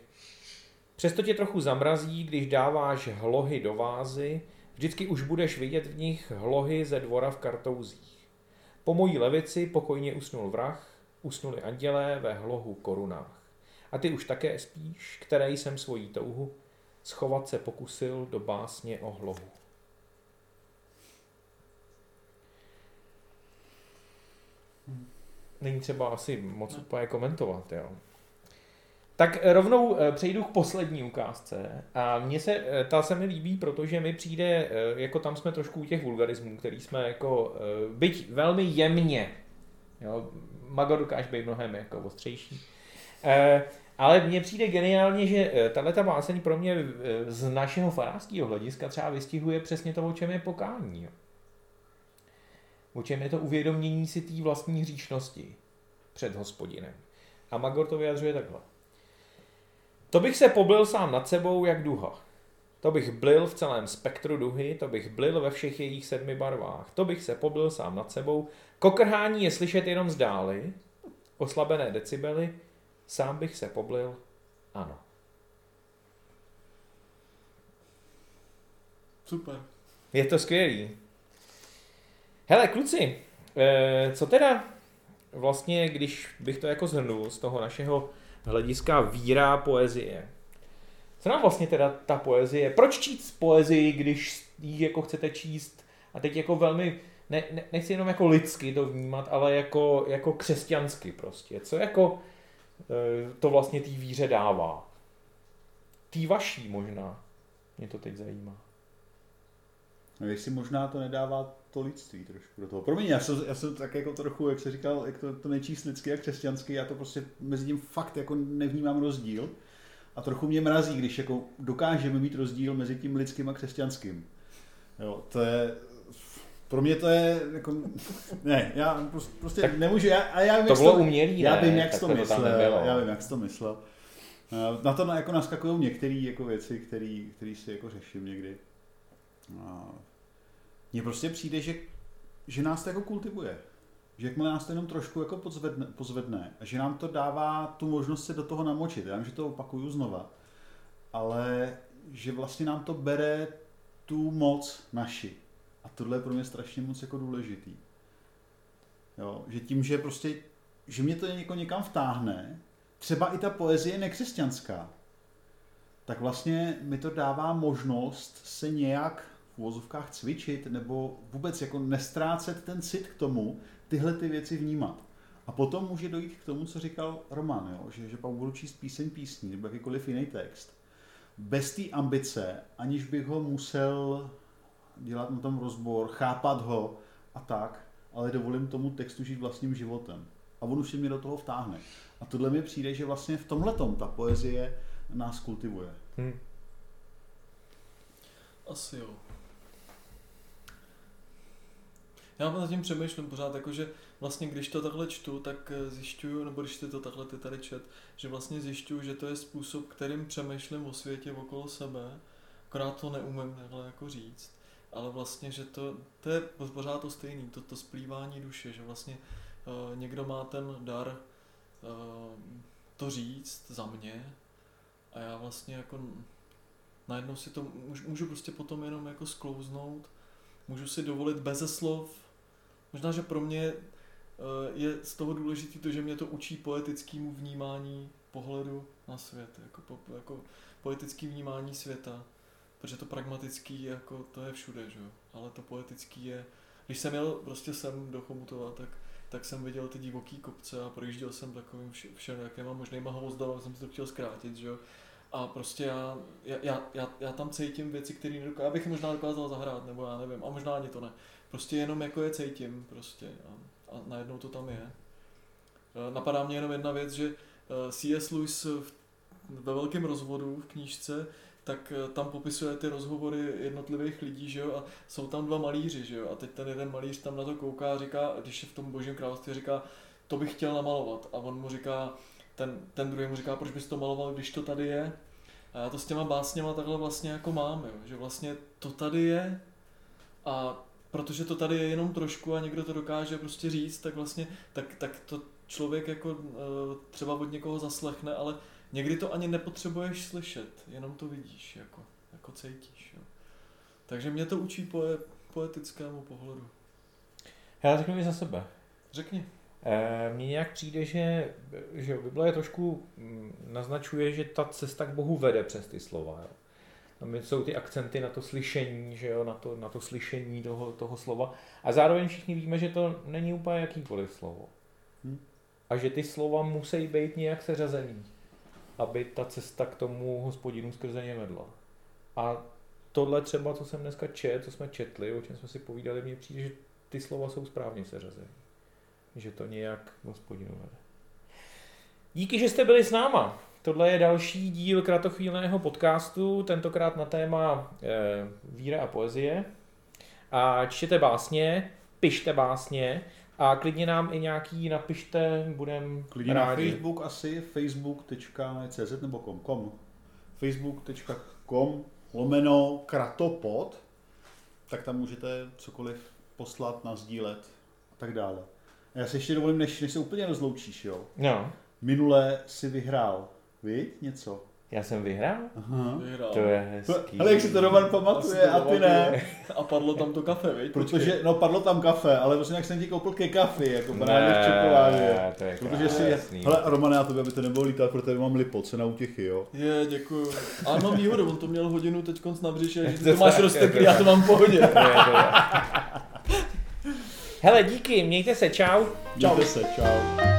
Přesto tě trochu zamrazí, když dáváš hlohy do vázy, vždycky už budeš vidět v nich hlohy ze dvora v kartouzích. Po mojí levici pokojně usnul vrah, usnuli andělé ve hlohu korunách. A ty už také spíš, které jsem svojí touhu schovat se pokusil do básně o hlohu. není třeba asi moc úplně komentovat. Jo. Tak rovnou eh, přejdu k poslední ukázce. A mně se, eh, ta se mi líbí, protože mi přijde, eh, jako tam jsme trošku u těch vulgarismů, který jsme jako, byť velmi jemně, jo, Mago dokáže být mnohem jako ostřejší, ale mně přijde geniálně, že tahle ta báseň pro mě z našeho farářského hlediska třeba vystihuje přesně to, o čem je pokání. O čem je to uvědomění si té vlastní hříšnosti před hospodinem. A Magor to vyjadřuje takhle. To bych se poblil sám nad sebou jak duha. To bych blil v celém spektru duhy, to bych blil ve všech jejich sedmi barvách. To bych se poblil sám nad sebou. Kokrhání je slyšet jenom z dály, oslabené decibely, sám bych se poblil, ano. Super. Je to skvělý. Hele, kluci, eh, co teda vlastně, když bych to jako zhrnul z toho našeho hlediska víra poezie. Co nám vlastně teda ta poezie, proč číst poezii, když ji jako chcete číst a teď jako velmi, ne, ne, nechci jenom jako lidsky to vnímat, ale jako, jako křesťansky prostě. Co jako e, to vlastně té víře dává? Tý vaší možná. Mě to teď zajímá. No jestli možná to nedává to lidství trošku do toho. Promiň, já jsem, já jsem tak jako trochu, jak se říkal, jak to, to nečíst lidsky a křesťansky, já to prostě mezi tím fakt jako nevnímám rozdíl. A trochu mě mrazí, když jako dokážeme mít rozdíl mezi tím lidským a křesťanským. Jo, to je, pro mě to je jako, ne, já prostě tak nemůžu, já, a já vím, to bylo umělý, já vím, jak to myslel, já vím, jak to myslel. Na to jako naskakují některé jako věci, které si jako řeším někdy. Mně prostě přijde, že, že nás to jako kultivuje. Že jakmile nás to jenom trošku jako pozvedne, pozvedne a že nám to dává tu možnost se do toho namočit. Já vím, že to opakuju znova, ale že vlastně nám to bere tu moc naši. A tohle je pro mě strašně moc jako důležitý. Jo, že tím, že prostě, že mě to jako někam vtáhne, třeba i ta poezie nekřesťanská, tak vlastně mi to dává možnost se nějak úvozovkách cvičit nebo vůbec jako nestrácet ten cit k tomu, tyhle ty věci vnímat. A potom může dojít k tomu, co říkal Roman, jo? Že, že pak budu číst píseň písní nebo jakýkoliv jiný text. Bez té ambice, aniž bych ho musel dělat na tom rozbor, chápat ho a tak, ale dovolím tomu textu žít vlastním životem. A on už se mě do toho vtáhne. A tohle mi přijde, že vlastně v tomhle ta poezie nás kultivuje. Hmm. Asi jo. Já nad tím přemýšlím pořád, jakože vlastně když to takhle čtu, tak eh, zjišťuju, nebo když ty to takhle ty tady čet, že vlastně zjišťuju, že to je způsob, kterým přemýšlím o světě okolo sebe, akorát to neumím takhle jako říct, ale vlastně, že to, to je pořád to stejný, to, to splývání duše, že vlastně uh, někdo má ten dar uh, to říct za mě a já vlastně jako najednou si to můžu, můžu prostě potom jenom jako sklouznout, můžu si dovolit beze slov Možná, že pro mě eh, je z toho důležité to, že mě to učí poetickému vnímání pohledu na svět, jako, po, jako poetický vnímání světa, protože to pragmatický, jako to je všude, že? ale to poetický je, když jsem jel prostě sem do Chomutova, tak, tak jsem viděl ty divoký kopce a projížděl jsem takovým vše, všelijakýma možnýma hvozdama, jsem si to chtěl zkrátit, že? A prostě já, já, já, já tam cítím věci, které nedokážu, já bych možná dokázal zahrát, nebo já nevím, a možná ani to ne. Prostě jenom jako je cítím prostě a, a najednou to tam je. E, napadá mě jenom jedna věc, že e, C.S. Lewis ve velkém rozvodu v knížce, tak e, tam popisuje ty rozhovory jednotlivých lidí, že jo, a jsou tam dva malíři, že jo, a teď ten jeden malíř tam na to kouká a říká, když je v tom božím království, říká, to bych chtěl namalovat. A on mu říká, ten, ten druhý mu říká, proč bys to maloval, když to tady je. A já to s těma básněma takhle vlastně jako mám, jo, že vlastně to tady je a protože to tady je jenom trošku a někdo to dokáže prostě říct, tak vlastně, tak, tak to člověk jako eh, třeba od někoho zaslechne, ale někdy to ani nepotřebuješ slyšet, jenom to vidíš, jako, jako cítíš. Jo. Takže mě to učí poe, poetickému pohledu. Já řeknu mi za sebe. Řekni. E, mně nějak přijde, že, že Bible je trošku mm, naznačuje, že ta cesta k Bohu vede přes ty slova. Jo. Tam jsou ty akcenty na to slyšení, že jo, na to, na to slyšení toho, toho slova. A zároveň všichni víme, že to není úplně jakýkoliv slovo. Hm? A že ty slova musí být nějak seřazený. aby ta cesta k tomu hospodinu skrze ně vedla. A tohle třeba, co jsem dneska čet, co jsme četli, o čem jsme si povídali, mně přijde, že ty slova jsou správně seřazeny. Že to nějak hospodinu vede. Díky, že jste byli s náma. Tohle je další díl kratochvílného podcastu, tentokrát na téma e, víra a poezie. A čtěte básně, pište básně a klidně nám i nějaký napište, budem Klidně rádi. na Facebook asi, facebook.cz nebo com, com. facebook.com lomeno kratopod, tak tam můžete cokoliv poslat, nazdílet a tak dále. Já si ještě dovolím, než, než se úplně rozloučíš, jo? No. Minule si vyhrál, víš, něco? Já jsem vyhrál? Aha. Vyhrál. To je hezký. Ale jak si to Roman pamatuje a ty ne. A padlo tam to kafe, viď? Protože, no padlo tam kafe, ale prostě jak jsem ti koupil ke kafi, jako banálně v čokoládě. to je Protože si, krásný. hele Roman, já to aby to nebylo lítat, protože mám lipo, cena útěchy, jo. Je, děkuju. A mám výhodu, on to měl hodinu teď konc na břiše, že to máš rozteklý, já to mám v pohodě. Hele, díky, mějte se, čau. Mějte se, čau.